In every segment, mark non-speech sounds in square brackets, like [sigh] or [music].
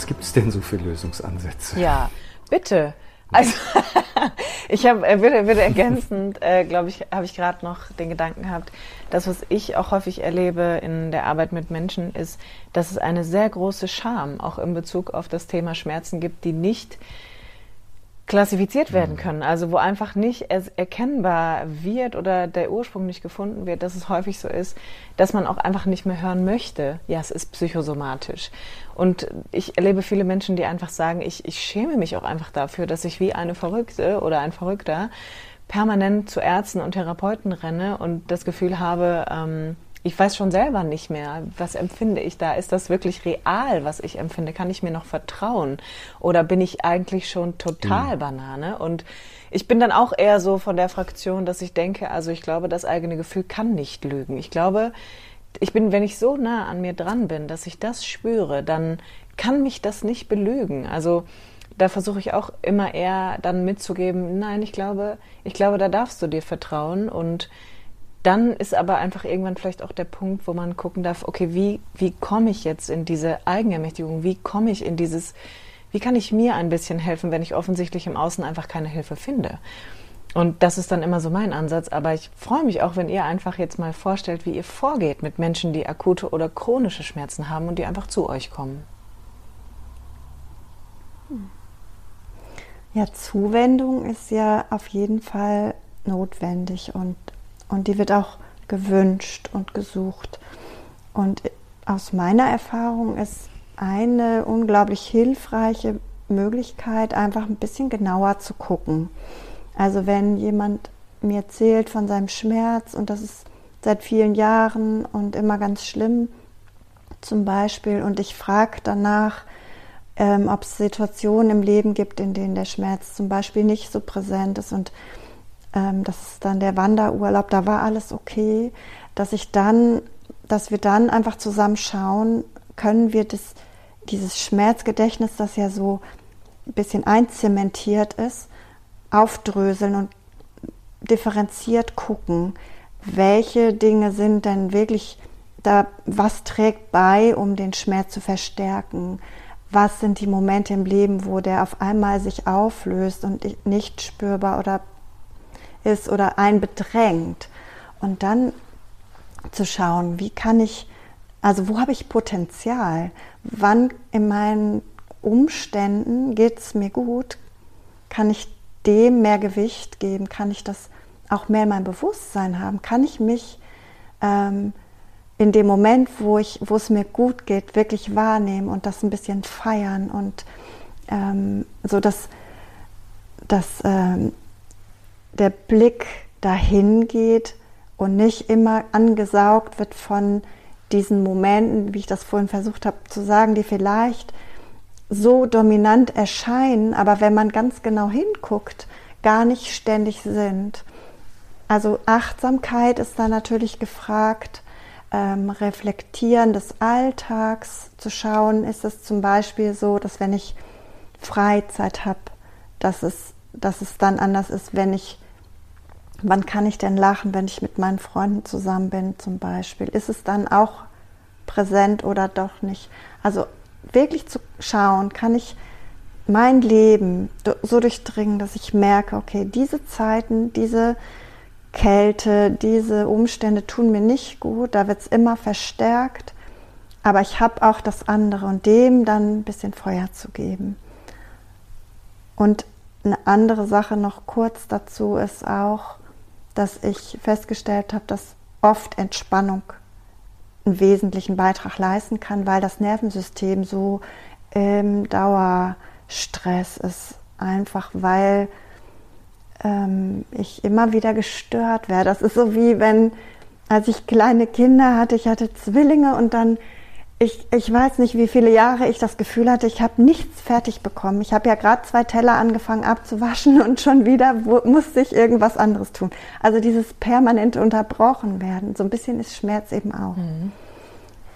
Was gibt es denn so für Lösungsansätze? Ja, bitte. Also [laughs] ich habe äh, würde, würde ergänzend, äh, glaube ich, habe ich gerade noch den Gedanken gehabt, das, was ich auch häufig erlebe in der Arbeit mit Menschen, ist, dass es eine sehr große Scham auch in Bezug auf das Thema Schmerzen gibt, die nicht klassifiziert werden können. Also wo einfach nicht erkennbar wird oder der Ursprung nicht gefunden wird, dass es häufig so ist, dass man auch einfach nicht mehr hören möchte. Ja, es ist psychosomatisch. Und ich erlebe viele Menschen, die einfach sagen, ich, ich schäme mich auch einfach dafür, dass ich wie eine Verrückte oder ein Verrückter permanent zu Ärzten und Therapeuten renne und das Gefühl habe, ähm, ich weiß schon selber nicht mehr, was empfinde ich da? Ist das wirklich real, was ich empfinde? Kann ich mir noch vertrauen? Oder bin ich eigentlich schon total mhm. Banane? Und ich bin dann auch eher so von der Fraktion, dass ich denke, also ich glaube, das eigene Gefühl kann nicht lügen. Ich glaube, ich bin, wenn ich so nah an mir dran bin, dass ich das spüre, dann kann mich das nicht belügen. Also da versuche ich auch immer eher dann mitzugeben, nein, ich glaube, ich glaube, da darfst du dir vertrauen und dann ist aber einfach irgendwann vielleicht auch der Punkt, wo man gucken darf, okay, wie, wie komme ich jetzt in diese Eigenermächtigung? Wie komme ich in dieses, wie kann ich mir ein bisschen helfen, wenn ich offensichtlich im Außen einfach keine Hilfe finde? Und das ist dann immer so mein Ansatz. Aber ich freue mich auch, wenn ihr einfach jetzt mal vorstellt, wie ihr vorgeht mit Menschen, die akute oder chronische Schmerzen haben und die einfach zu euch kommen. Ja, Zuwendung ist ja auf jeden Fall notwendig und und die wird auch gewünscht und gesucht. Und aus meiner Erfahrung ist eine unglaublich hilfreiche Möglichkeit, einfach ein bisschen genauer zu gucken. Also wenn jemand mir erzählt von seinem Schmerz und das ist seit vielen Jahren und immer ganz schlimm zum Beispiel und ich frage danach, ähm, ob es Situationen im Leben gibt, in denen der Schmerz zum Beispiel nicht so präsent ist und ähm, das ist dann der Wanderurlaub, da war alles okay, dass ich dann, dass wir dann einfach zusammen schauen, können wir das, dieses Schmerzgedächtnis, das ja so ein bisschen einzementiert ist, aufdröseln und differenziert gucken, welche Dinge sind denn wirklich da, was trägt bei, um den Schmerz zu verstärken? Was sind die Momente im Leben, wo der auf einmal sich auflöst und nicht spürbar oder ist oder einen bedrängt. Und dann zu schauen, wie kann ich, also wo habe ich Potenzial? Wann in meinen Umständen geht es mir gut? Kann ich dem mehr Gewicht geben? Kann ich das auch mehr in meinem Bewusstsein haben? Kann ich mich ähm, in dem Moment, wo, ich, wo es mir gut geht, wirklich wahrnehmen und das ein bisschen feiern und ähm, so dass, dass ähm, der Blick dahin geht und nicht immer angesaugt wird von diesen Momenten, wie ich das vorhin versucht habe zu sagen, die vielleicht so dominant erscheinen, aber wenn man ganz genau hinguckt, gar nicht ständig sind. Also Achtsamkeit ist da natürlich gefragt, ähm, Reflektieren des Alltags zu schauen, ist es zum Beispiel so, dass wenn ich Freizeit habe, dass es, dass es dann anders ist, wenn ich Wann kann ich denn lachen, wenn ich mit meinen Freunden zusammen bin zum Beispiel? Ist es dann auch präsent oder doch nicht? Also wirklich zu schauen, kann ich mein Leben so durchdringen, dass ich merke, okay, diese Zeiten, diese Kälte, diese Umstände tun mir nicht gut, da wird es immer verstärkt, aber ich habe auch das andere und dem dann ein bisschen Feuer zu geben. Und eine andere Sache noch kurz dazu ist auch, dass ich festgestellt habe, dass oft Entspannung einen wesentlichen Beitrag leisten kann, weil das Nervensystem so im Dauerstress ist. Einfach weil ähm, ich immer wieder gestört werde. Das ist so wie wenn als ich kleine Kinder hatte, ich hatte Zwillinge und dann, ich, ich weiß nicht, wie viele Jahre ich das Gefühl hatte, ich habe nichts fertig bekommen. Ich habe ja gerade zwei Teller angefangen abzuwaschen und schon wieder musste ich irgendwas anderes tun. Also dieses permanente unterbrochen werden, so ein bisschen ist Schmerz eben auch. Mhm.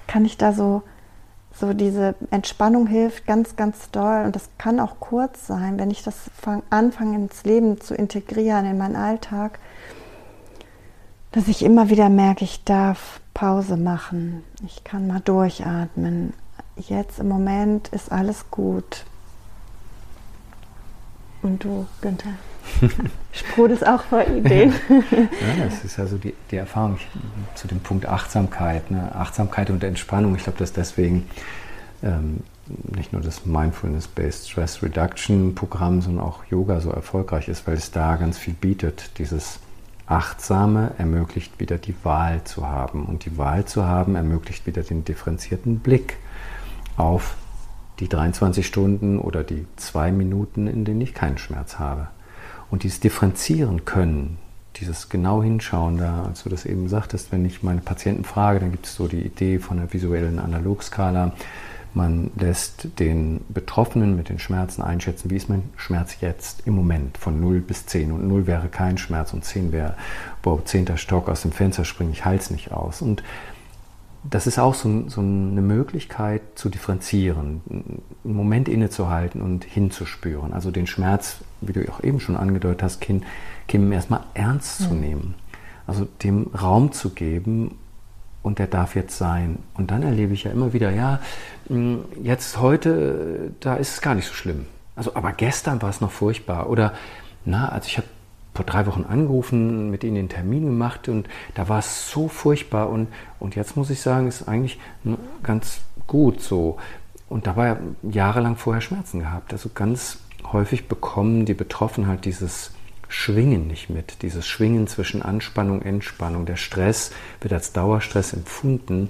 Kann ich da so, so diese Entspannung hilft ganz, ganz doll und das kann auch kurz sein, wenn ich das anfange ins Leben zu integrieren, in meinen Alltag dass ich immer wieder merke, ich darf Pause machen. Ich kann mal durchatmen. Jetzt im Moment ist alles gut. Und du, Günther? [laughs] Sprudelst auch vor Ideen. [laughs] ja, das ist also die, die Erfahrung ich, zu dem Punkt Achtsamkeit. Ne? Achtsamkeit und Entspannung. Ich glaube, dass deswegen ähm, nicht nur das Mindfulness-Based Stress Reduction Programm, sondern auch Yoga so erfolgreich ist, weil es da ganz viel bietet. Dieses Achtsame ermöglicht wieder die Wahl zu haben. Und die Wahl zu haben ermöglicht wieder den differenzierten Blick auf die 23 Stunden oder die zwei Minuten, in denen ich keinen Schmerz habe. Und dieses Differenzieren können, dieses genau hinschauen, da, als du das eben sagtest, wenn ich meine Patienten frage, dann gibt es so die Idee von einer visuellen Analogskala. Man lässt den Betroffenen mit den Schmerzen einschätzen, wie ist mein Schmerz jetzt im Moment von 0 bis 10. Und 0 wäre kein Schmerz und 10 wäre, boah, 10. Stock aus dem Fenster springen, ich halte es nicht aus. Und das ist auch so, so, eine Möglichkeit zu differenzieren, einen Moment innezuhalten und hinzuspüren. Also den Schmerz, wie du auch eben schon angedeutet hast, Kim, Kim erstmal ernst zu nehmen. Also dem Raum zu geben und der darf jetzt sein. Und dann erlebe ich ja immer wieder, ja, hm, jetzt heute, da ist es gar nicht so schlimm. Also, aber gestern war es noch furchtbar. Oder, na, also ich habe vor drei Wochen angerufen, mit ihnen den Termin gemacht und da war es so furchtbar. Und, und jetzt muss ich sagen, ist eigentlich ganz gut so. Und dabei jahrelang vorher Schmerzen gehabt. Also ganz häufig bekommen die Betroffenen halt dieses Schwingen nicht mit. Dieses Schwingen zwischen Anspannung, Entspannung. Der Stress wird als Dauerstress empfunden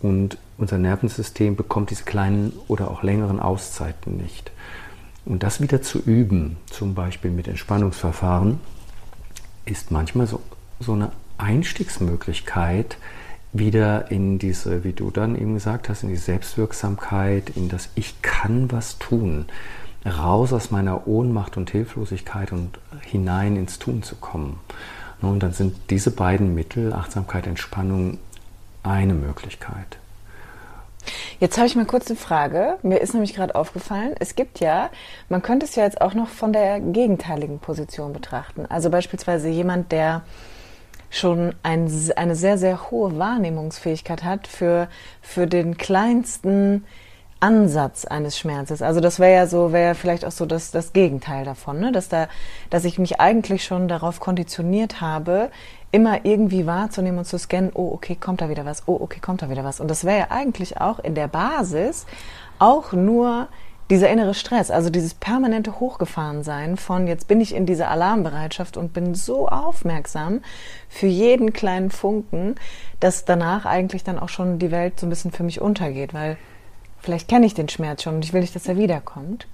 und unser Nervensystem bekommt diese kleinen oder auch längeren Auszeiten nicht. Und das wieder zu üben, zum Beispiel mit Entspannungsverfahren, ist manchmal so, so eine Einstiegsmöglichkeit, wieder in diese, wie du dann eben gesagt hast, in die Selbstwirksamkeit, in das Ich kann was tun raus aus meiner Ohnmacht und Hilflosigkeit und hinein ins Tun zu kommen. Und dann sind diese beiden Mittel, Achtsamkeit, Entspannung, eine Möglichkeit. Jetzt habe ich mal kurz eine Frage. Mir ist nämlich gerade aufgefallen, es gibt ja, man könnte es ja jetzt auch noch von der gegenteiligen Position betrachten. Also beispielsweise jemand, der schon ein, eine sehr, sehr hohe Wahrnehmungsfähigkeit hat für, für den kleinsten Ansatz eines Schmerzes. Also das wäre ja so, wäre vielleicht auch so das, das Gegenteil davon, ne? dass da, dass ich mich eigentlich schon darauf konditioniert habe, immer irgendwie wahrzunehmen und zu scannen, oh, okay, kommt da wieder was, oh, okay, kommt da wieder was. Und das wäre ja eigentlich auch in der Basis auch nur dieser innere Stress, also dieses permanente Hochgefahrensein von jetzt bin ich in dieser Alarmbereitschaft und bin so aufmerksam für jeden kleinen Funken, dass danach eigentlich dann auch schon die Welt so ein bisschen für mich untergeht, weil Vielleicht kenne ich den Schmerz schon und ich will nicht, dass er wiederkommt.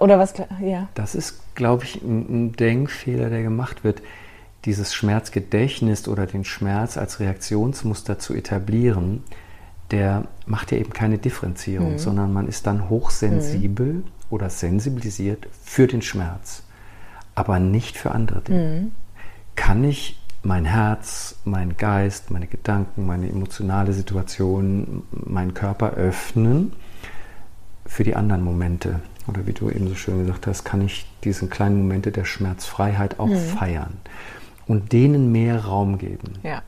Oder was? Ja. Das ist, glaube ich, ein Denkfehler, der gemacht wird. Dieses Schmerzgedächtnis oder den Schmerz als Reaktionsmuster zu etablieren, der macht ja eben keine Differenzierung, mhm. sondern man ist dann hochsensibel mhm. oder sensibilisiert für den Schmerz, aber nicht für andere Dinge. Mhm. Kann ich mein Herz, mein Geist, meine Gedanken, meine emotionale Situation, meinen Körper öffnen für die anderen Momente. Oder wie du eben so schön gesagt hast, kann ich diese kleinen Momente der Schmerzfreiheit auch mhm. feiern und denen mehr Raum geben. Ja.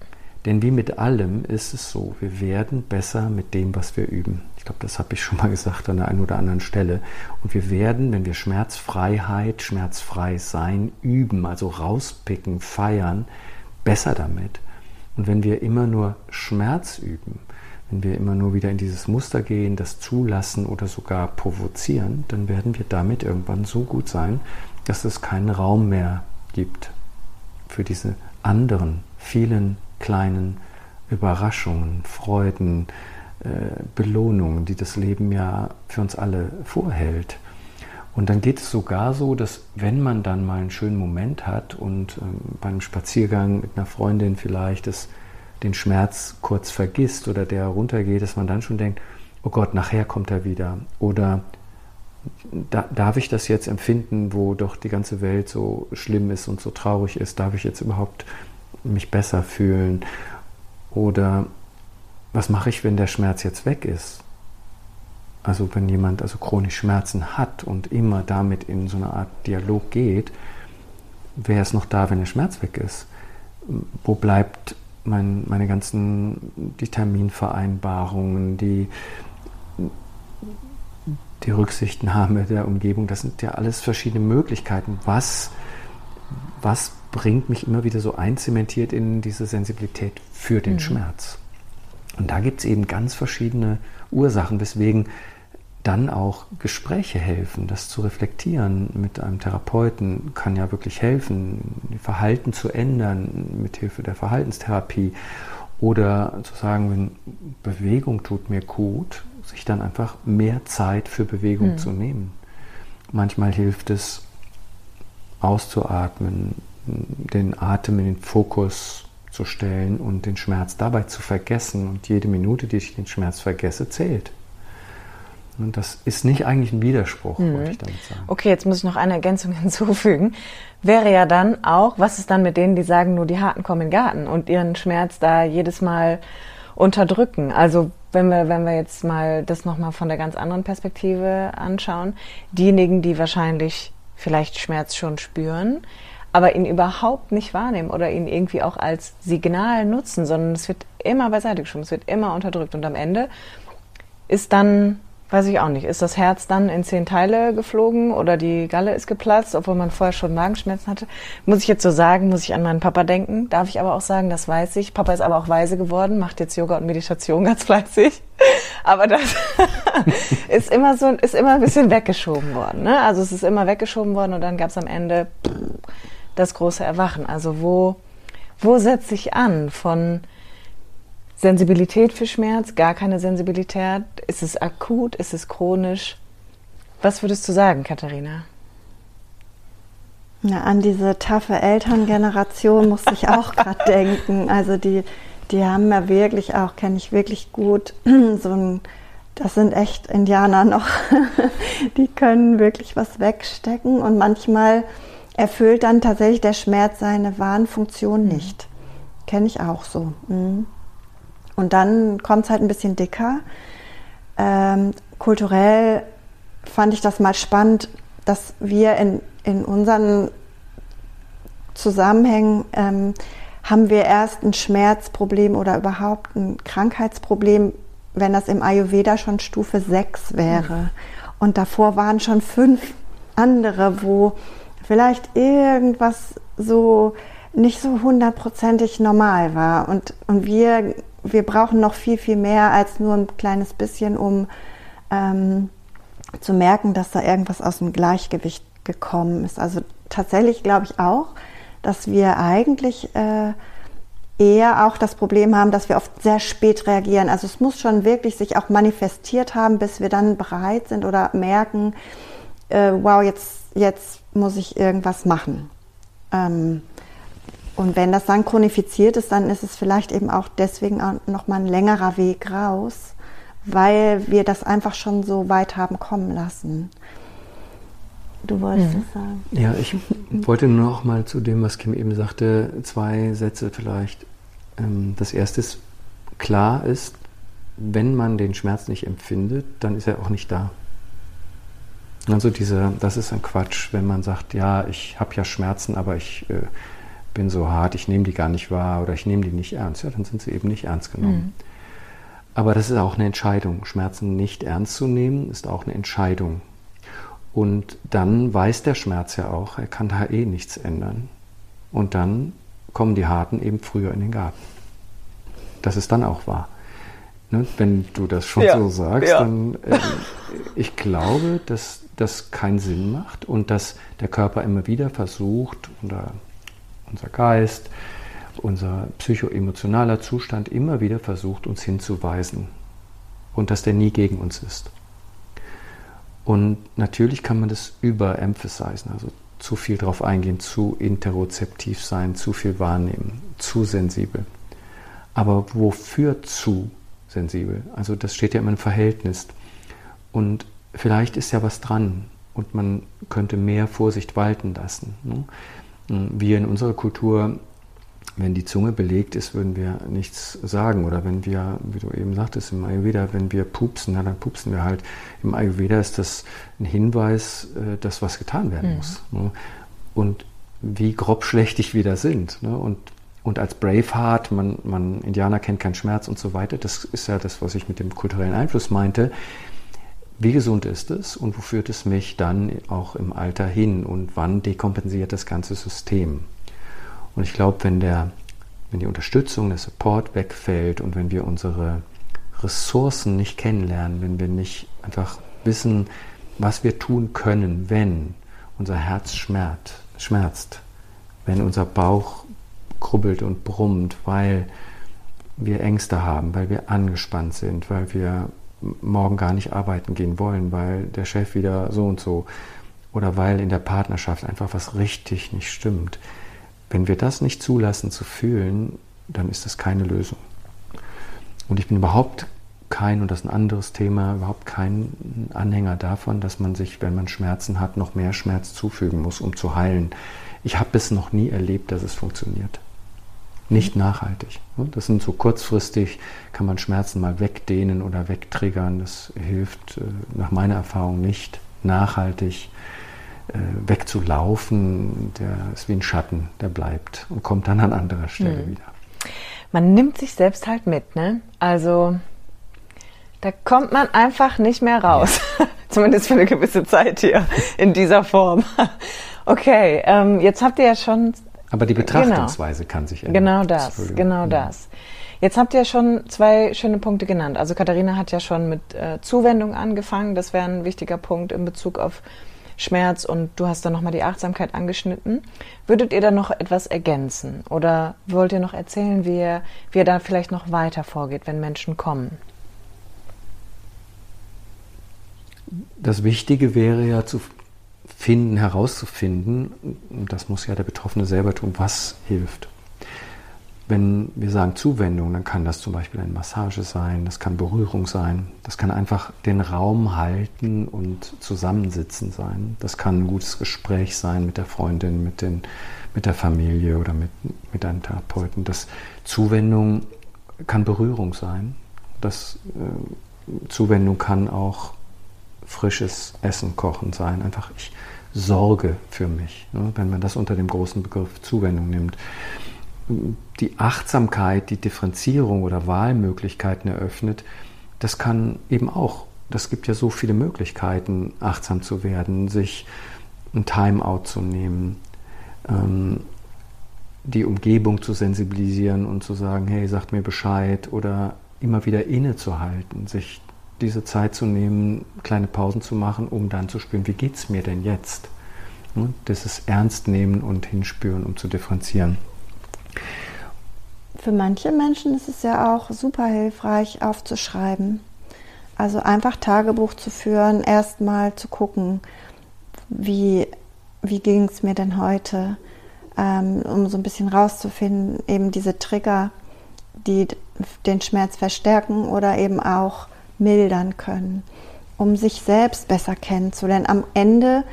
Denn wie mit allem ist es so, wir werden besser mit dem, was wir üben. Ich glaube, das habe ich schon mal gesagt an der einen oder anderen Stelle. Und wir werden, wenn wir Schmerzfreiheit, schmerzfrei sein üben, also rauspicken, feiern, besser damit. Und wenn wir immer nur Schmerz üben, wenn wir immer nur wieder in dieses Muster gehen, das zulassen oder sogar provozieren, dann werden wir damit irgendwann so gut sein, dass es keinen Raum mehr gibt für diese anderen, vielen kleinen Überraschungen, Freuden, äh, Belohnungen, die das Leben ja für uns alle vorhält. Und dann geht es sogar so, dass wenn man dann mal einen schönen Moment hat und ähm, beim Spaziergang mit einer Freundin vielleicht es den Schmerz kurz vergisst oder der runtergeht, dass man dann schon denkt, oh Gott, nachher kommt er wieder. Oder da, darf ich das jetzt empfinden, wo doch die ganze Welt so schlimm ist und so traurig ist? Darf ich jetzt überhaupt mich besser fühlen? Oder was mache ich, wenn der Schmerz jetzt weg ist? Also wenn jemand also chronisch Schmerzen hat und immer damit in so eine Art Dialog geht, wer ist noch da, wenn der Schmerz weg ist? Wo bleibt mein, meine ganzen die Terminvereinbarungen, die, die Rücksichtnahme der Umgebung? Das sind ja alles verschiedene Möglichkeiten. Was, was bringt mich immer wieder so einzementiert in diese Sensibilität für den mhm. Schmerz? Und da gibt es eben ganz verschiedene Ursachen, weswegen dann auch Gespräche helfen, das zu reflektieren mit einem Therapeuten kann ja wirklich helfen, Verhalten zu ändern mit Hilfe der Verhaltenstherapie oder zu sagen, wenn Bewegung tut mir gut, sich dann einfach mehr Zeit für Bewegung mhm. zu nehmen. Manchmal hilft es auszuatmen, den Atem in den Fokus zu stellen und den Schmerz dabei zu vergessen und jede Minute, die ich den Schmerz vergesse, zählt. Und das ist nicht eigentlich ein Widerspruch, mhm. wollte ich damit sagen. Okay, jetzt muss ich noch eine Ergänzung [laughs] hinzufügen. Wäre ja dann auch, was ist dann mit denen, die sagen, nur die Harten kommen in den Garten und ihren Schmerz da jedes Mal unterdrücken? Also wenn wir, wenn wir jetzt mal das nochmal von der ganz anderen Perspektive anschauen, diejenigen, die wahrscheinlich vielleicht Schmerz schon spüren, aber ihn überhaupt nicht wahrnehmen oder ihn irgendwie auch als Signal nutzen, sondern es wird immer beiseite geschoben, es wird immer unterdrückt und am Ende ist dann Weiß ich auch nicht. Ist das Herz dann in zehn Teile geflogen oder die Galle ist geplatzt, obwohl man vorher schon Magenschmerzen hatte? Muss ich jetzt so sagen, muss ich an meinen Papa denken? Darf ich aber auch sagen, das weiß ich. Papa ist aber auch weise geworden, macht jetzt Yoga und Meditation [laughs] ganz fleißig. Aber das [laughs] ist immer so, ist immer ein bisschen weggeschoben worden. Ne? Also es ist immer weggeschoben worden und dann gab es am Ende das große Erwachen. Also wo, wo setze ich an von Sensibilität für Schmerz, gar keine Sensibilität? Ist es akut? Ist es chronisch? Was würdest du sagen, Katharina? Ja, an diese taffe Elterngeneration muss ich auch [laughs] gerade denken. Also die, die haben ja wirklich auch, kenne ich wirklich gut, [clears throat] so ein, das sind echt Indianer noch, [laughs] die können wirklich was wegstecken und manchmal erfüllt dann tatsächlich der Schmerz seine wahren Funktion nicht. Kenne ich auch so. Mhm. Und dann kommt es halt ein bisschen dicker. Ähm, kulturell fand ich das mal spannend, dass wir in, in unseren Zusammenhängen ähm, haben wir erst ein Schmerzproblem oder überhaupt ein Krankheitsproblem, wenn das im Ayurveda schon Stufe 6 wäre. Und davor waren schon fünf andere, wo vielleicht irgendwas so nicht so hundertprozentig normal war. Und, und wir wir brauchen noch viel, viel mehr als nur ein kleines bisschen, um ähm, zu merken, dass da irgendwas aus dem Gleichgewicht gekommen ist. Also tatsächlich glaube ich auch, dass wir eigentlich äh, eher auch das Problem haben, dass wir oft sehr spät reagieren. Also es muss schon wirklich sich auch manifestiert haben, bis wir dann bereit sind oder merken, äh, wow, jetzt, jetzt muss ich irgendwas machen. Ähm, und wenn das dann chronifiziert ist, dann ist es vielleicht eben auch deswegen auch nochmal ein längerer Weg raus, weil wir das einfach schon so weit haben kommen lassen. Du wolltest mhm. das sagen. Ja, ich wollte nur noch mal zu dem, was Kim eben sagte, zwei Sätze vielleicht. Ähm, das erste ist, klar ist, wenn man den Schmerz nicht empfindet, dann ist er auch nicht da. Also diese, das ist ein Quatsch, wenn man sagt, ja, ich habe ja Schmerzen, aber ich äh, bin so hart, ich nehme die gar nicht wahr oder ich nehme die nicht ernst, ja, dann sind sie eben nicht ernst genommen. Mhm. Aber das ist auch eine Entscheidung. Schmerzen nicht ernst zu nehmen, ist auch eine Entscheidung. Und dann weiß der Schmerz ja auch, er kann da eh nichts ändern. Und dann kommen die Harten eben früher in den Garten. Das ist dann auch wahr. Ne? Wenn du das schon ja, so sagst, ja. dann äh, ich glaube, dass das keinen Sinn macht und dass der Körper immer wieder versucht oder unser Geist, unser psychoemotionaler Zustand immer wieder versucht, uns hinzuweisen und dass der nie gegen uns ist. Und natürlich kann man das überemphasisieren, also zu viel drauf eingehen, zu interozeptiv sein, zu viel wahrnehmen, zu sensibel. Aber wofür zu sensibel? Also das steht ja immer im Verhältnis. Und vielleicht ist ja was dran und man könnte mehr Vorsicht walten lassen. Ne? Wir in unserer Kultur, wenn die Zunge belegt ist, würden wir nichts sagen. Oder wenn wir, wie du eben sagtest, im Ayurveda, wenn wir pupsen, na, dann pupsen wir halt. Im Ayurveda ist das ein Hinweis, äh, dass was getan werden mhm. muss. Ne? Und wie grobschlächtig wir da sind. Ne? Und, und als Braveheart, man, man, Indianer kennt keinen Schmerz und so weiter, das ist ja das, was ich mit dem kulturellen Einfluss meinte. Wie gesund ist es und wo führt es mich dann auch im Alter hin und wann dekompensiert das ganze System? Und ich glaube, wenn, wenn die Unterstützung, der Support wegfällt und wenn wir unsere Ressourcen nicht kennenlernen, wenn wir nicht einfach wissen, was wir tun können, wenn unser Herz schmerzt, schmerzt, wenn unser Bauch krubbelt und brummt, weil wir Ängste haben, weil wir angespannt sind, weil wir morgen gar nicht arbeiten gehen wollen, weil der Chef wieder so und so oder weil in der Partnerschaft einfach was richtig nicht stimmt. Wenn wir das nicht zulassen zu fühlen, dann ist das keine Lösung. Und ich bin überhaupt kein, und das ist ein anderes Thema, überhaupt kein Anhänger davon, dass man sich, wenn man Schmerzen hat, noch mehr Schmerz zufügen muss, um zu heilen. Ich habe es noch nie erlebt, dass es funktioniert nicht nachhaltig. Das sind so kurzfristig, kann man Schmerzen mal wegdehnen oder wegtriggern. Das hilft äh, nach meiner Erfahrung nicht nachhaltig äh, wegzulaufen. Der ist wie ein Schatten, der bleibt und kommt dann an anderer Stelle mhm. wieder. Man nimmt sich selbst halt mit, ne? Also da kommt man einfach nicht mehr raus. Ja. [laughs] Zumindest für eine gewisse Zeit hier in dieser Form. [laughs] Okay, ähm, jetzt habt ihr ja schon aber die Betrachtungsweise genau. kann sich ändern. Genau das, genau ja. das. Jetzt habt ihr schon zwei schöne Punkte genannt. Also Katharina hat ja schon mit äh, Zuwendung angefangen. Das wäre ein wichtiger Punkt in Bezug auf Schmerz und du hast dann nochmal die Achtsamkeit angeschnitten. Würdet ihr da noch etwas ergänzen oder wollt ihr noch erzählen, wie ihr, wie ihr da vielleicht noch weiter vorgeht, wenn Menschen kommen? Das Wichtige wäre ja zu finden, herauszufinden, das muss ja der Betroffene selber tun, was hilft. Wenn wir sagen Zuwendung, dann kann das zum Beispiel eine Massage sein, das kann Berührung sein, das kann einfach den Raum halten und zusammensitzen sein. Das kann ein gutes Gespräch sein mit der Freundin, mit, den, mit der Familie oder mit, mit einem Therapeuten. Das Zuwendung kann Berührung sein. Das, äh, Zuwendung kann auch frisches Essen kochen sein. Einfach ich Sorge für mich, ne, wenn man das unter dem großen Begriff Zuwendung nimmt. Die Achtsamkeit, die Differenzierung oder Wahlmöglichkeiten eröffnet, das kann eben auch, das gibt ja so viele Möglichkeiten, achtsam zu werden, sich ein Timeout zu nehmen, ähm, die Umgebung zu sensibilisieren und zu sagen, hey, sagt mir Bescheid oder immer wieder innezuhalten, sich diese Zeit zu nehmen, kleine Pausen zu machen, um dann zu spüren, wie geht es mir denn jetzt? Das ist ernst nehmen und hinspüren, um zu differenzieren. Für manche Menschen ist es ja auch super hilfreich, aufzuschreiben. Also einfach Tagebuch zu führen, erstmal zu gucken, wie, wie ging es mir denn heute, ähm, um so ein bisschen rauszufinden, eben diese Trigger, die den Schmerz verstärken oder eben auch mildern können, um sich selbst besser kennenzulernen. Am Ende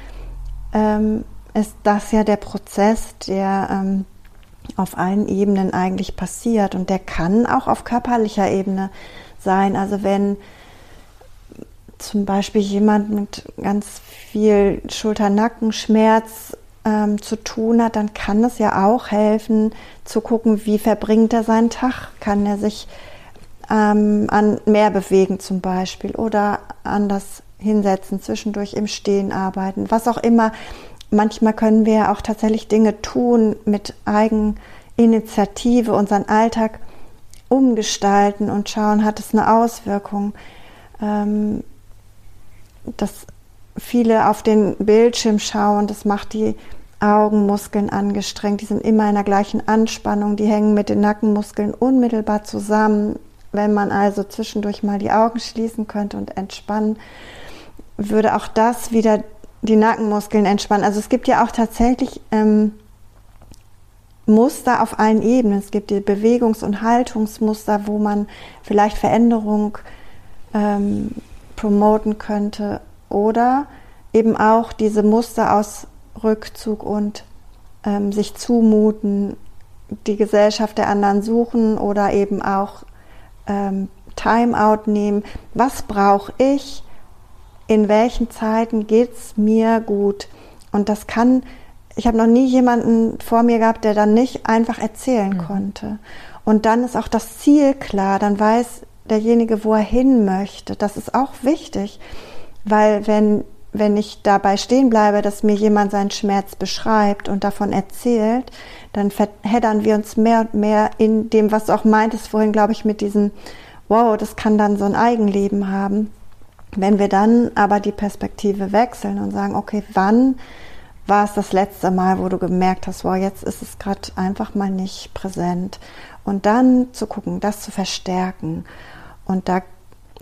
ähm, ist das ja der Prozess, der ähm, auf allen Ebenen eigentlich passiert und der kann auch auf körperlicher Ebene sein. Also wenn zum Beispiel jemand mit ganz viel Schulter-Nackenschmerz ähm, zu tun hat, dann kann es ja auch helfen zu gucken, wie verbringt er seinen Tag. Kann er sich ähm, an mehr bewegen zum Beispiel oder anders hinsetzen, zwischendurch im Stehen arbeiten, was auch immer. Manchmal können wir auch tatsächlich Dinge tun mit Eigeninitiative, unseren Alltag umgestalten und schauen, hat es eine Auswirkung. Ähm, dass viele auf den Bildschirm schauen, das macht die Augenmuskeln angestrengt, die sind immer in der gleichen Anspannung, die hängen mit den Nackenmuskeln unmittelbar zusammen. Wenn man also zwischendurch mal die Augen schließen könnte und entspannen, würde auch das wieder die Nackenmuskeln entspannen. Also es gibt ja auch tatsächlich ähm, Muster auf allen Ebenen. Es gibt die Bewegungs- und Haltungsmuster, wo man vielleicht Veränderung ähm, promoten könnte. Oder eben auch diese Muster aus Rückzug und ähm, sich zumuten, die Gesellschaft der anderen suchen oder eben auch ähm, Timeout nehmen. Was brauche ich? In welchen Zeiten geht es mir gut? Und das kann, ich habe noch nie jemanden vor mir gehabt, der dann nicht einfach erzählen mhm. konnte. Und dann ist auch das Ziel klar, dann weiß derjenige, wo er hin möchte. Das ist auch wichtig, weil wenn wenn ich dabei stehen bleibe, dass mir jemand seinen Schmerz beschreibt und davon erzählt, dann verheddern wir uns mehr und mehr in dem, was du auch meintest vorhin, glaube ich, mit diesem, wow, das kann dann so ein Eigenleben haben. Wenn wir dann aber die Perspektive wechseln und sagen, okay, wann war es das letzte Mal, wo du gemerkt hast, wow, jetzt ist es gerade einfach mal nicht präsent. Und dann zu gucken, das zu verstärken. Und da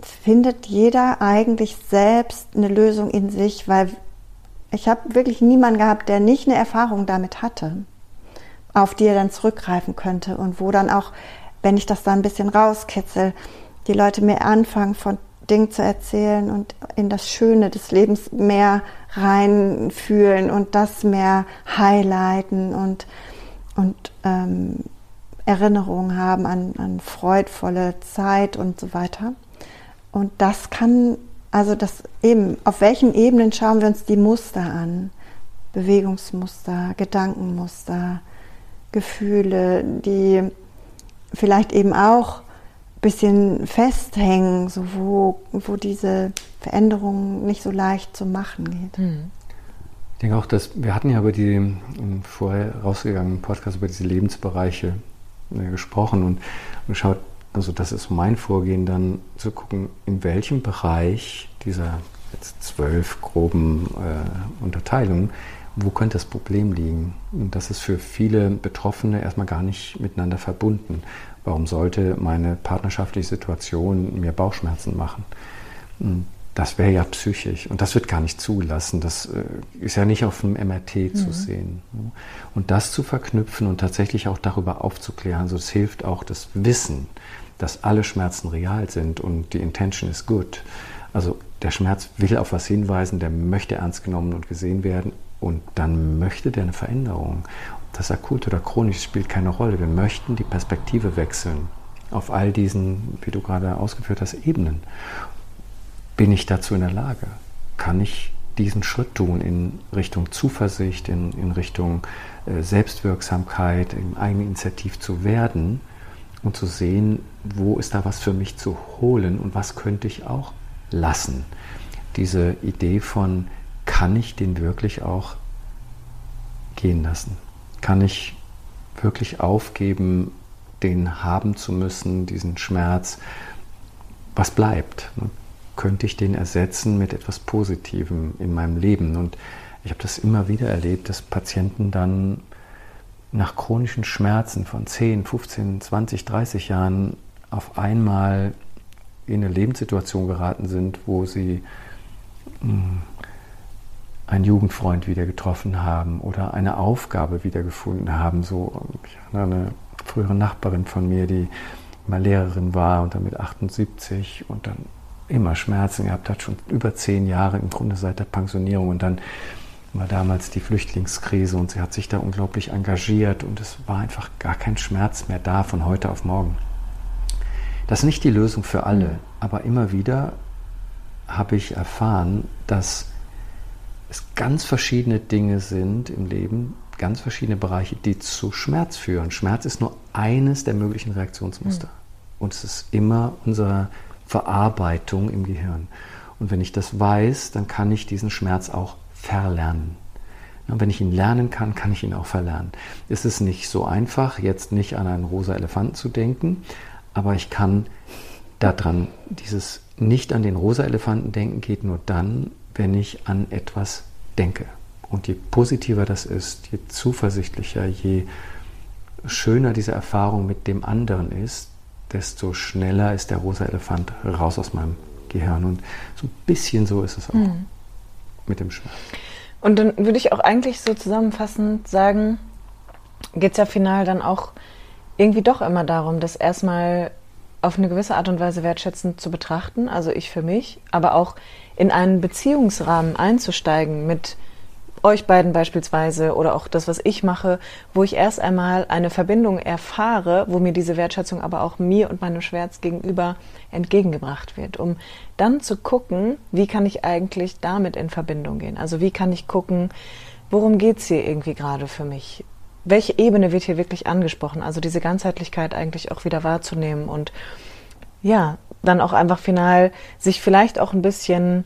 findet jeder eigentlich selbst eine Lösung in sich, weil ich habe wirklich niemanden gehabt, der nicht eine Erfahrung damit hatte, auf die er dann zurückgreifen könnte und wo dann auch, wenn ich das da ein bisschen rauskitzel, die Leute mir anfangen von Dingen zu erzählen und in das Schöne des Lebens mehr reinfühlen und das mehr highlighten und, und ähm, Erinnerungen haben an, an freudvolle Zeit und so weiter. Und das kann, also das eben, auf welchen Ebenen schauen wir uns die Muster an? Bewegungsmuster, Gedankenmuster, Gefühle, die vielleicht eben auch ein bisschen festhängen, so wo, wo diese Veränderung nicht so leicht zu machen geht. Hm. Ich denke auch, dass wir hatten ja über die im vorher rausgegangenen Podcast über diese Lebensbereiche äh, gesprochen und geschaut, also das ist mein Vorgehen, dann zu gucken, in welchem Bereich dieser jetzt zwölf groben äh, Unterteilungen, wo könnte das Problem liegen? Und das ist für viele Betroffene erstmal gar nicht miteinander verbunden. Warum sollte meine partnerschaftliche Situation mir Bauchschmerzen machen? Hm, das wäre ja psychisch und das wird gar nicht zugelassen. Das äh, ist ja nicht auf dem MRT mhm. zu sehen. Und das zu verknüpfen und tatsächlich auch darüber aufzuklären, so das hilft auch das Wissen dass alle Schmerzen real sind und die Intention ist good. Also der Schmerz will auf was hinweisen, der möchte ernst genommen und gesehen werden und dann möchte der eine Veränderung. Ob das akut oder chronisch spielt keine Rolle. Wir möchten die Perspektive wechseln auf all diesen, wie du gerade ausgeführt hast, Ebenen. Bin ich dazu in der Lage? Kann ich diesen Schritt tun in Richtung Zuversicht, in, in Richtung äh, Selbstwirksamkeit, in Eigeninitiativ zu werden? Und zu sehen, wo ist da was für mich zu holen und was könnte ich auch lassen. Diese Idee von, kann ich den wirklich auch gehen lassen? Kann ich wirklich aufgeben, den haben zu müssen, diesen Schmerz? Was bleibt? Könnte ich den ersetzen mit etwas Positivem in meinem Leben? Und ich habe das immer wieder erlebt, dass Patienten dann nach chronischen Schmerzen von 10, 15, 20, 30 Jahren auf einmal in eine Lebenssituation geraten sind, wo sie hm, einen Jugendfreund wieder getroffen haben oder eine Aufgabe wiedergefunden haben. So eine frühere Nachbarin von mir, die mal Lehrerin war und dann mit 78 und dann immer Schmerzen gehabt hat, schon über zehn Jahre im Grunde seit der Pensionierung und dann war damals die Flüchtlingskrise und sie hat sich da unglaublich engagiert und es war einfach gar kein Schmerz mehr da von heute auf morgen. Das ist nicht die Lösung für alle, aber immer wieder habe ich erfahren, dass es ganz verschiedene Dinge sind im Leben, ganz verschiedene Bereiche, die zu Schmerz führen. Schmerz ist nur eines der möglichen Reaktionsmuster. Mhm. Und es ist immer unsere Verarbeitung im Gehirn. Und wenn ich das weiß, dann kann ich diesen Schmerz auch verlernen. Und wenn ich ihn lernen kann, kann ich ihn auch verlernen. Es ist nicht so einfach, jetzt nicht an einen rosa Elefanten zu denken, aber ich kann daran, dieses nicht an den rosa Elefanten denken geht nur dann, wenn ich an etwas denke. Und je positiver das ist, je zuversichtlicher, je schöner diese Erfahrung mit dem anderen ist, desto schneller ist der rosa Elefant raus aus meinem Gehirn. Und so ein bisschen so ist es auch. Mhm mit dem Schmerz. Und dann würde ich auch eigentlich so zusammenfassend sagen, geht es ja final dann auch irgendwie doch immer darum, das erstmal auf eine gewisse Art und Weise wertschätzend zu betrachten, also ich für mich, aber auch in einen Beziehungsrahmen einzusteigen mit euch beiden beispielsweise oder auch das, was ich mache, wo ich erst einmal eine Verbindung erfahre, wo mir diese Wertschätzung aber auch mir und meinem Schmerz gegenüber entgegengebracht wird, um dann zu gucken, wie kann ich eigentlich damit in Verbindung gehen? Also wie kann ich gucken, worum geht es hier irgendwie gerade für mich? Welche Ebene wird hier wirklich angesprochen? Also diese Ganzheitlichkeit eigentlich auch wieder wahrzunehmen und ja, dann auch einfach final sich vielleicht auch ein bisschen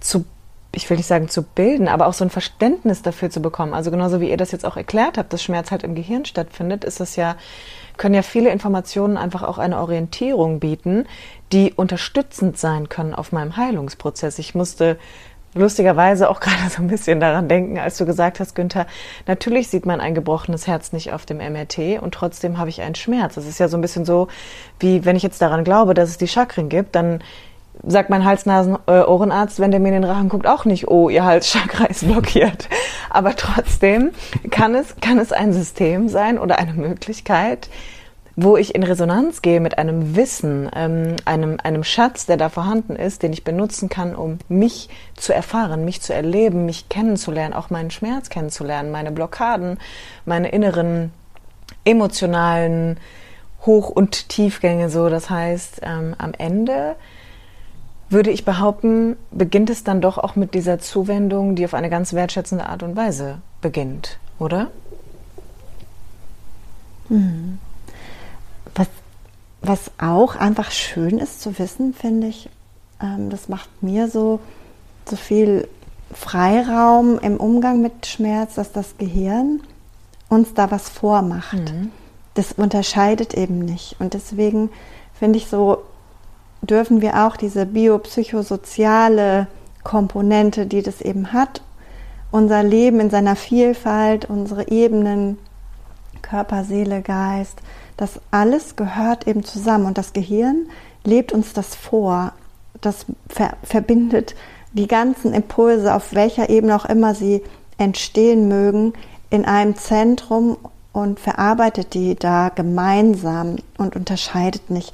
zu ich will nicht sagen zu bilden, aber auch so ein Verständnis dafür zu bekommen. Also genauso wie ihr das jetzt auch erklärt habt, dass Schmerz halt im Gehirn stattfindet, ist das ja, können ja viele Informationen einfach auch eine Orientierung bieten, die unterstützend sein können auf meinem Heilungsprozess. Ich musste lustigerweise auch [laughs] gerade so ein bisschen daran denken, als du gesagt hast, Günther, natürlich sieht man ein gebrochenes Herz nicht auf dem MRT und trotzdem habe ich einen Schmerz. Das ist ja so ein bisschen so, wie wenn ich jetzt daran glaube, dass es die Chakren gibt, dann sagt mein Hals-Nasen-Ohrenarzt, wenn der mir in den Rachen guckt, auch nicht, oh, ihr Halschakra ist blockiert. Aber trotzdem kann es, kann es ein System sein oder eine Möglichkeit, wo ich in Resonanz gehe mit einem Wissen, ähm, einem, einem Schatz, der da vorhanden ist, den ich benutzen kann, um mich zu erfahren, mich zu erleben, mich kennenzulernen, auch meinen Schmerz kennenzulernen, meine Blockaden, meine inneren emotionalen Hoch- und Tiefgänge so. Das heißt, ähm, am Ende würde ich behaupten, beginnt es dann doch auch mit dieser Zuwendung, die auf eine ganz wertschätzende Art und Weise beginnt, oder? Mhm. Was, was auch einfach schön ist zu wissen, finde ich, ähm, das macht mir so, so viel Freiraum im Umgang mit Schmerz, dass das Gehirn uns da was vormacht. Mhm. Das unterscheidet eben nicht. Und deswegen finde ich so dürfen wir auch diese biopsychosoziale Komponente, die das eben hat, unser Leben in seiner Vielfalt, unsere Ebenen, Körper, Seele, Geist, das alles gehört eben zusammen und das Gehirn lebt uns das vor. Das ver verbindet die ganzen Impulse, auf welcher Ebene auch immer sie entstehen mögen, in einem Zentrum und verarbeitet die da gemeinsam und unterscheidet nicht.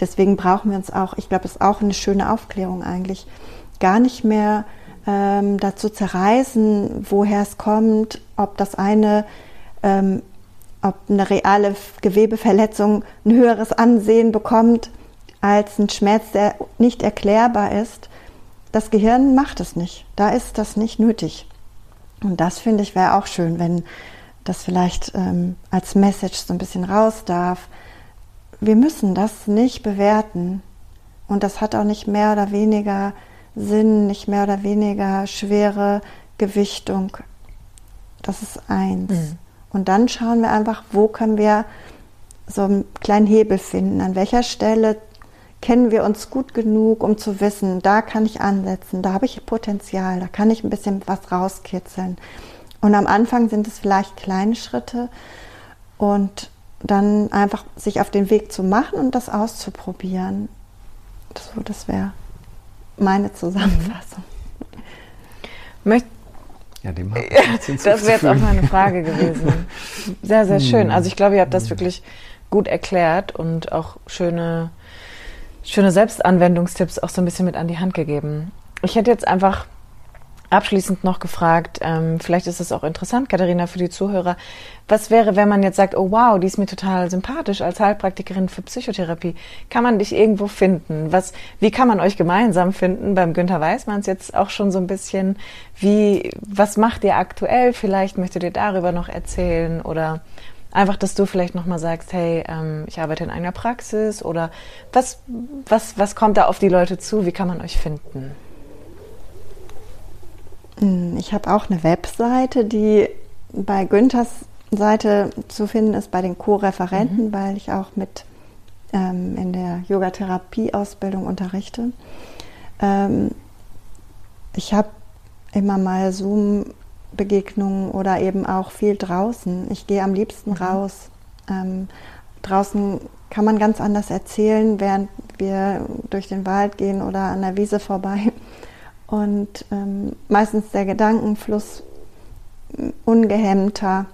Deswegen brauchen wir uns auch, ich glaube, es ist auch eine schöne Aufklärung eigentlich, gar nicht mehr ähm, dazu zerreißen, woher es kommt, ob das eine, ähm, ob eine reale Gewebeverletzung ein höheres Ansehen bekommt als ein Schmerz, der nicht erklärbar ist. Das Gehirn macht es nicht. Da ist das nicht nötig. Und das finde ich wäre auch schön, wenn das vielleicht ähm, als Message so ein bisschen raus darf wir müssen das nicht bewerten. Und das hat auch nicht mehr oder weniger Sinn, nicht mehr oder weniger schwere Gewichtung. Das ist eins. Mhm. Und dann schauen wir einfach, wo können wir so einen kleinen Hebel finden, an welcher Stelle kennen wir uns gut genug, um zu wissen, da kann ich ansetzen, da habe ich Potenzial, da kann ich ein bisschen was rauskitzeln. Und am Anfang sind es vielleicht kleine Schritte und dann einfach sich auf den Weg zu machen und das auszuprobieren. So, das wäre meine Zusammenfassung. Möcht ja, dem [laughs] das wäre jetzt auch meine Frage gewesen. Sehr, sehr schön. Hm. Also ich glaube, ihr habt das wirklich gut erklärt und auch schöne, schöne Selbstanwendungstipps auch so ein bisschen mit an die Hand gegeben. Ich hätte jetzt einfach abschließend noch gefragt, ähm, vielleicht ist es auch interessant, Katharina, für die Zuhörer. Was wäre, wenn man jetzt sagt, oh wow, die ist mir total sympathisch als Heilpraktikerin für Psychotherapie? Kann man dich irgendwo finden? Was, wie kann man euch gemeinsam finden? Beim Günther Weißmanns jetzt auch schon so ein bisschen. Wie, was macht ihr aktuell? Vielleicht möchtet ihr darüber noch erzählen oder einfach, dass du vielleicht nochmal sagst, hey, ähm, ich arbeite in einer Praxis oder was, was, was kommt da auf die Leute zu? Wie kann man euch finden? Hm, ich habe auch eine Webseite, die bei Günthers Seite zu finden ist, bei den Co-Referenten, mhm. weil ich auch mit ähm, in der Yogatherapie-Ausbildung unterrichte. Ähm, ich habe immer mal Zoom-Begegnungen oder eben auch viel draußen. Ich gehe am liebsten mhm. raus. Ähm, draußen kann man ganz anders erzählen, während wir durch den Wald gehen oder an der Wiese vorbei und ähm, meistens der Gedankenfluss ungehemmter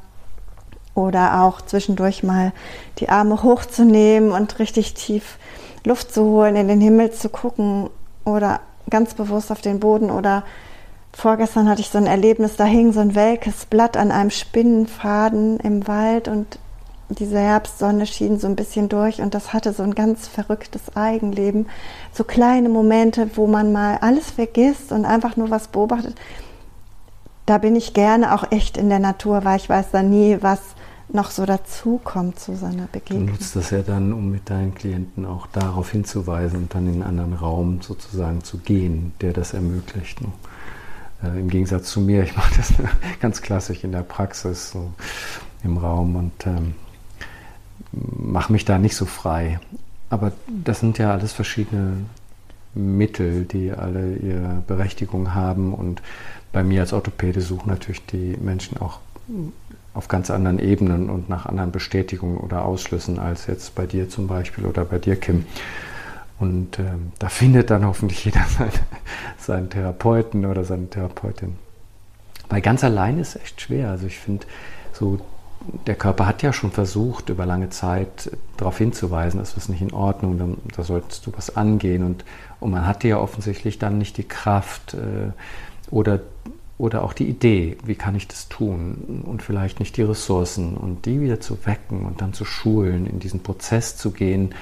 Oder auch zwischendurch mal die Arme hochzunehmen und richtig tief Luft zu holen, in den Himmel zu gucken oder ganz bewusst auf den Boden. Oder vorgestern hatte ich so ein Erlebnis, da hing so ein welkes Blatt an einem Spinnenfaden im Wald und diese Herbstsonne schien so ein bisschen durch und das hatte so ein ganz verrücktes Eigenleben. So kleine Momente, wo man mal alles vergisst und einfach nur was beobachtet. Da bin ich gerne auch echt in der Natur, weil ich weiß da nie, was noch so dazu kommt zu seiner Begegnung. Du nutzt das ja dann, um mit deinen Klienten auch darauf hinzuweisen und dann in einen anderen Raum sozusagen zu gehen, der das ermöglicht. Ne? Äh, Im Gegensatz zu mir, ich [laughs] mache das ganz klassisch in der Praxis, so im Raum und ähm, mache mich da nicht so frei. Aber das sind ja alles verschiedene Mittel, die alle ihre Berechtigung haben. Und bei mir als Orthopäde suchen natürlich die Menschen auch auf ganz anderen Ebenen und nach anderen Bestätigungen oder Ausschlüssen als jetzt bei dir zum Beispiel oder bei dir, Kim. Und ähm, da findet dann hoffentlich jeder [laughs] seinen, seinen Therapeuten oder seine Therapeutin. Weil ganz allein ist echt schwer. Also ich finde, so der Körper hat ja schon versucht, über lange Zeit darauf hinzuweisen, das ist nicht in Ordnung, dann, da solltest du was angehen. Und, und man hatte ja offensichtlich dann nicht die Kraft äh, oder, oder auch die Idee, wie kann ich das tun? Und vielleicht nicht die Ressourcen und die wieder zu wecken und dann zu schulen, in diesen Prozess zu gehen,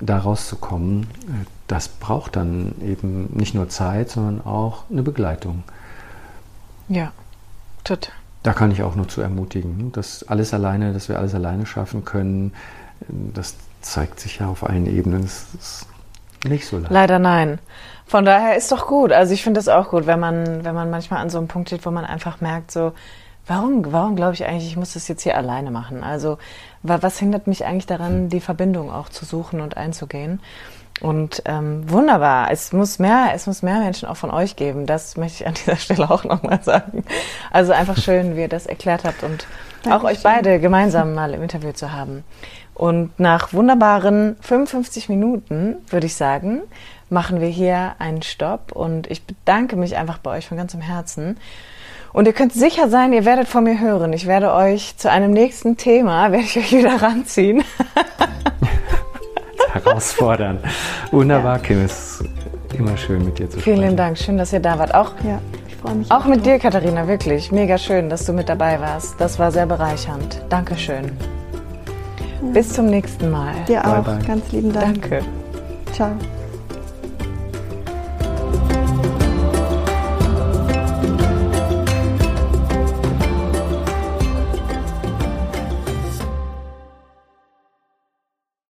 da rauszukommen. Äh, das braucht dann eben nicht nur Zeit, sondern auch eine Begleitung. Ja, total da kann ich auch nur zu ermutigen, dass alles alleine, dass wir alles alleine schaffen können. Das zeigt sich ja auf allen Ebenen. Das ist nicht so leicht. Leider nein. Von daher ist doch gut. Also ich finde es auch gut, wenn man, wenn man manchmal an so einem Punkt steht, wo man einfach merkt, so, warum, warum glaube ich eigentlich, ich muss das jetzt hier alleine machen? Also, was hindert mich eigentlich daran, die Verbindung auch zu suchen und einzugehen? Und ähm, wunderbar. Es muss mehr, es muss mehr Menschen auch von euch geben. Das möchte ich an [laughs] dieser Stelle auch nochmal sagen. Also einfach schön, wie ihr das erklärt habt und Dankeschön. auch euch beide gemeinsam mal im Interview zu haben. Und nach wunderbaren 55 Minuten würde ich sagen, machen wir hier einen Stopp und ich bedanke mich einfach bei euch von ganzem Herzen. Und ihr könnt sicher sein, ihr werdet von mir hören. Ich werde euch zu einem nächsten Thema, [laughs] werde ich euch wieder ranziehen. [laughs] herausfordern. Wunderbar, ja. Kim. Es ist immer schön mit dir zu sprechen. Vielen Dank. Schön, dass ihr da wart. Auch, ja, ich freue mich. Auch mit dir, Katharina, wirklich. Mega schön, dass du mit dabei warst. Das war sehr bereichernd. Dankeschön. Ja. Bis zum nächsten Mal. Dir auch. Bye, bye. Ganz lieben Dank. Danke. Ciao.